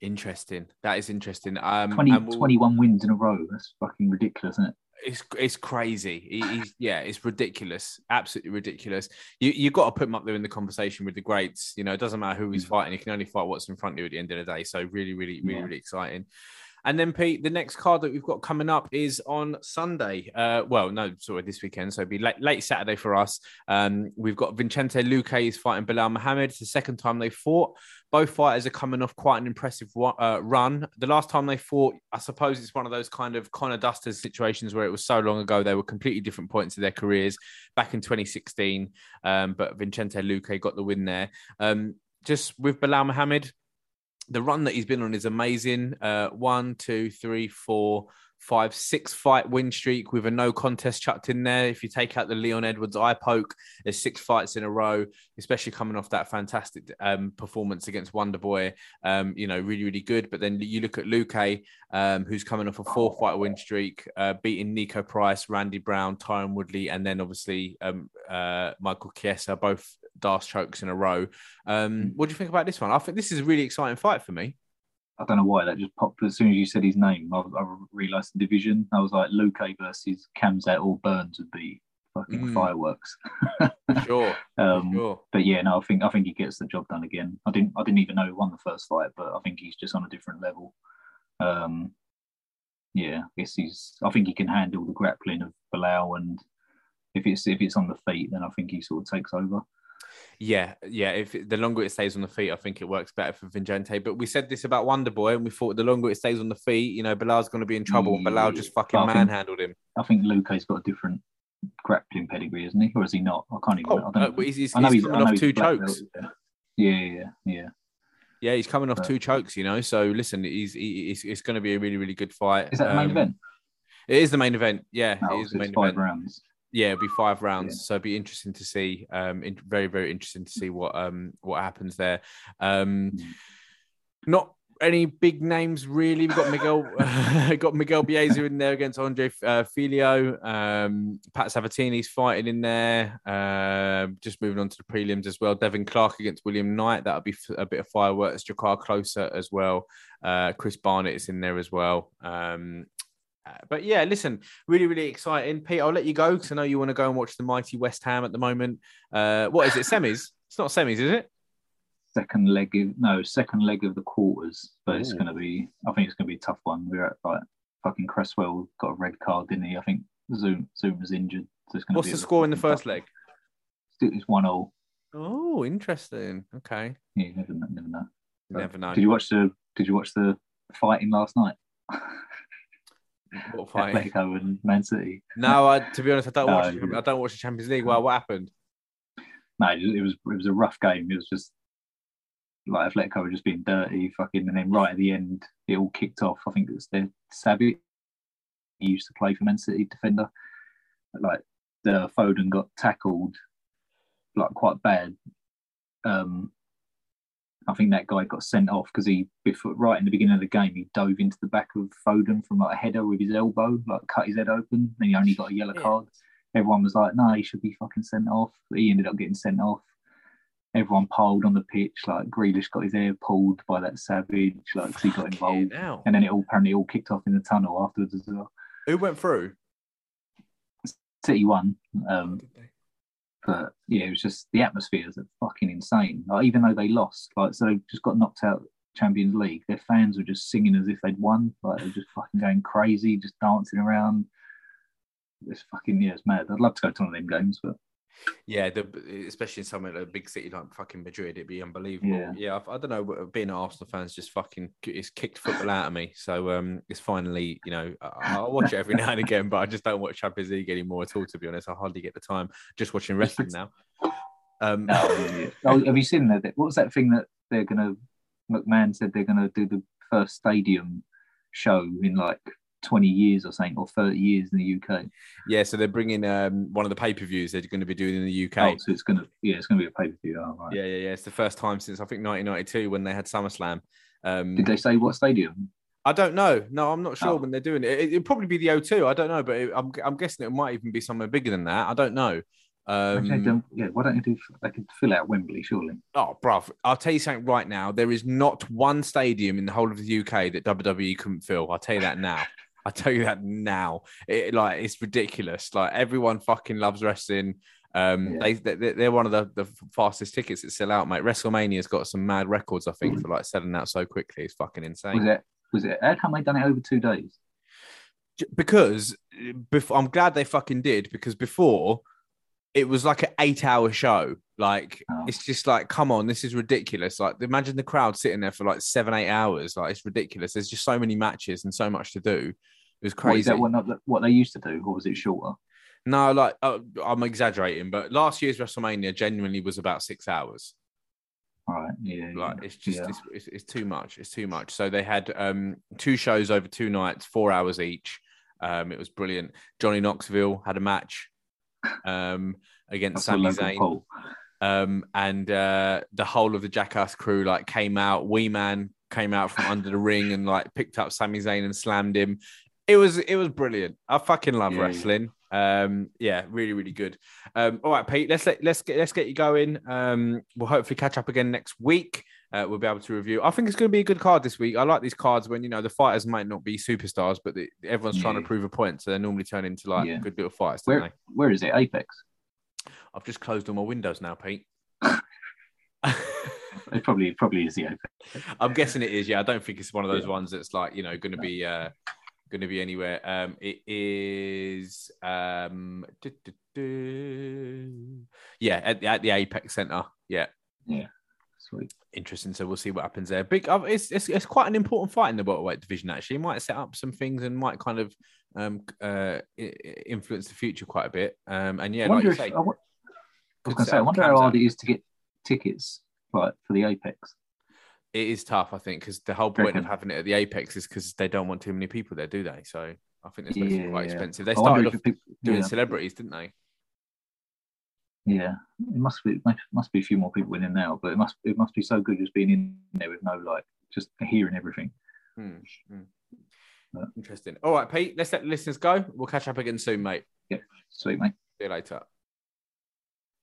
Interesting. That is interesting. Um, 20, we'll- 21 wins in a row. That's fucking ridiculous, isn't it? It's it's crazy. He, he's yeah, it's ridiculous. Absolutely ridiculous. You you got to put him up there in the conversation with the greats. You know, it doesn't matter who he's Mm. fighting. He can only fight what's in front of you at the end of the day. So really, really, really, Yeah. really exciting. And then Pete, the next card that we've got coming up is on Sunday. Uh, well, no, sorry, this weekend. So it'll be late, late Saturday for us. Um, we've got Vicente Luque is fighting Belal Muhammad. It's the second time they fought. Both fighters are coming off quite an impressive uh, run. The last time they fought, I suppose it's one of those kind of Conor Dustin's situations where it was so long ago they were completely different points of their careers back in 2016. Um, but Vicente Luque got the win there. Um, just with Belal Muhammad, the run that he's been on is amazing. Uh, one, two, three, four, five, six fight win streak with a no contest chucked in there. If you take out the Leon Edwards eye poke, there's six fights in a row, especially coming off that fantastic um, performance against Wonder Boy. Um, you know, really, really good. But then you look at Luque, um, who's coming off a four fight win streak, uh, beating Niko Price, Randy Brown, Tyron Woodley, and then obviously um, uh, Michael Chiesa, both Darce chokes in a row. Um, what do you think about this one? I think this is a really exciting fight for me. I don't know why that just popped as soon as you said his name. I, I realised the division. I was like, Luque versus Khamzat or Burns would be fucking mm. fireworks. sure. um, sure. But yeah, no, I think I think he gets the job done again. I didn't I didn't even know he won the first fight, but I think he's just on a different level. Um, yeah, I guess he's. I think he can handle the grappling of Belal, and if it's if it's on the feet, then I think he sort of takes over. Yeah, yeah. If the longer it stays on the feet, I think it works better for Vicente. But we said this about Wonder Boy, and we thought the longer it stays on the feet, you know, Belal's going to be in trouble. Yeah. And Belal just fucking manhandled him. I think Luque's got a different grappling pedigree, isn't he? Or is he not? I can't even. Oh, I don't he's, he's, I know he's, coming off two chokes. Belt, yeah. yeah, yeah, yeah. Yeah, he's coming off two chokes, you know. So listen, he's, he's it's going to be a really, really good fight. Is that the main um, event? It is the main event. Yeah, oh, it is the main five event. rounds. Yeah, it'll be five rounds, yeah. so it'll be interesting to see. Um, in, very very interesting to see what um what happens there. Um, mm. not any big names really. We've got Miguel, got Miguel Baeza in there against Andre uh, Fialho. Um, Pat Sabatini's fighting in there. Uh, just moving on to the prelims as well. Devin Clark against William Knight. That'll be a bit of fireworks. Jakar Closer as well. Uh, Chris Barnett is in there as well. Um, uh, but yeah, listen, really, really exciting. Pete, I'll let you go because I know you want to go and watch the mighty West Ham at the moment. Uh, what is it? Semis? It's not semis, is it? Second leg, of, no, second leg of the quarters, but Ooh. it's going to be. I think it's going to be a tough one. We're at like fucking Cresswell got a red card, didn't he? I think Zoom Zoom was injured. So it's going What's the score in the first leg? It's one all. Oh, interesting. Okay. Yeah, never know. Never know. Never know. Did you watch the Did you watch the fighting last night? Atletico and Man City. No, I, to be honest, I don't no, watch. I don't watch the Champions League. Well, what happened? No, it was it was a rough game. It was just like Atletico were just being dirty, fucking, and then right at the end, it all kicked off. I think it was their Savic. He used to play for Man City defender. Like the Foden got tackled, like quite bad. Um, I think that guy got sent off because he, before, right in the beginning of the game, he dove into the back of Foden from like a header with his elbow, like cut his head open, and he only got a yellow card. Everyone was like, "No, he should be fucking sent off." But he ended up getting sent off. Everyone piled on the pitch, like Grealish got his hair pulled by that savage, like he got involved, and then it all apparently all kicked off in the tunnel afterwards as well. Who went through? City won. Um, but yeah, it was just the atmosphere is fucking insane. Like even though they lost, like so they just got knocked out Champions League, their fans were just singing as if they'd won. Like they were just fucking going crazy, just dancing around. It's fucking yeah, it's mad. I'd love to go to one of them games, but yeah, the, especially in somewhere like a big city like fucking Madrid, it'd be unbelievable. Yeah, yeah I, I, don't know. Being an Arsenal fans just fucking it's kicked football out of me. So um, it's finally, you know, I, will watch it every now and again, but I just don't watch Champions League anymore at all. To be honest, I hardly get the time. Just watching wrestling now. Um, oh, oh, have you seen that? What was that thing that they're gonna? McMahon said they're gonna do the first stadium show in like 20 years or something, or 30 years in the UK. Yeah, so they're bringing um, one of the pay per views they're going to be doing in the UK. Oh, so it's going to, yeah, it's going to be a pay per view. Oh, right. Yeah, yeah, yeah. It's the first time since I think 1992 when they had SummerSlam. Um, Did they say what stadium? I don't know. No, I'm not sure oh. when they're doing it. it. It'll probably be the O2. I don't know, but it, I'm, I'm guessing it might even be somewhere bigger than that. I don't know. Um, okay, yeah, why don't you do? They could fill out Wembley, surely. Oh, bruv, I'll tell you something right now. There is not one stadium in the whole of the UK that WWE couldn't fill. I'll tell you that now. I tell you that now. It like it's ridiculous. Like everyone fucking loves wrestling. Um, yeah. they, they are one of the, the fastest tickets that sell out, mate. WrestleMania's got some mad records, I think, for like selling out so quickly. It's fucking insane. Was it Was it? How come they done it over two days? Because before, I'm glad they fucking did because before it was like an eight hour show. Like Oh. it's just like, come on, this is ridiculous. Like imagine the crowd sitting there for like seven, eight hours. Like it's ridiculous. There's just so many matches and so much to do. It was What, crazy. that what, what they used to do, or was it shorter? No, like uh, I'm exaggerating, but last year's WrestleMania genuinely was about six hours. All right. Yeah. Like yeah, it's just yeah. it's, it's, too much. It's too much. So they had um two shows over two nights, four hours each. Um, it was brilliant. Johnny Knoxville had a match um against Sami Zayn. Um, and uh, the whole of the Jackass crew like came out. Wee Man came out from under the ring and like picked up Sami Zayn and slammed him. It was it was brilliant. I fucking love Yeah, yeah. wrestling. Um, yeah, really really good. Um, all right, Pete, let's let, let's get let's get you going. Um, we'll hopefully catch up again next week. Uh, we'll be able to review. I think it's going to be a good card this week. I like these cards when you know the fighters might not be superstars, but the, everyone's trying to prove a point, so they normally turn into like Yeah. good little fights. Where where is it? Apex. I've just closed all my windows now, Pete. It probably probably is the Apex. I'm guessing it is. Yeah, I don't think it's one of those Yeah. ones that's like you know going to be uh going to be anywhere. Um, it is um, yeah at the, at the Apex Center. Yeah, yeah, Sweet. interesting. So we'll see what happens there. Big, uh, it's, it's it's quite an important fight in the welterweight division. Actually, it might set up some things and might kind of um uh influence the future quite a bit. Um, and yeah, I like you if say, I, wa- I was going to say, I wonder how hard it is to get tickets right for the Apex. It is tough. I think because the whole point of having it at the Apex is because they don't want too many people there, do they? So I think it's be quite Yeah. expensive. They started off people, doing yeah, celebrities, didn't they? yeah, it must be must, must be a few more people in there now, but it must it must be so good just being in there with no like just hearing everything. Hmm, hmm. Interesting. All right, Pete. Let's let the listeners go. We'll catch up again soon, mate. Yeah, Sweet mate. See you later.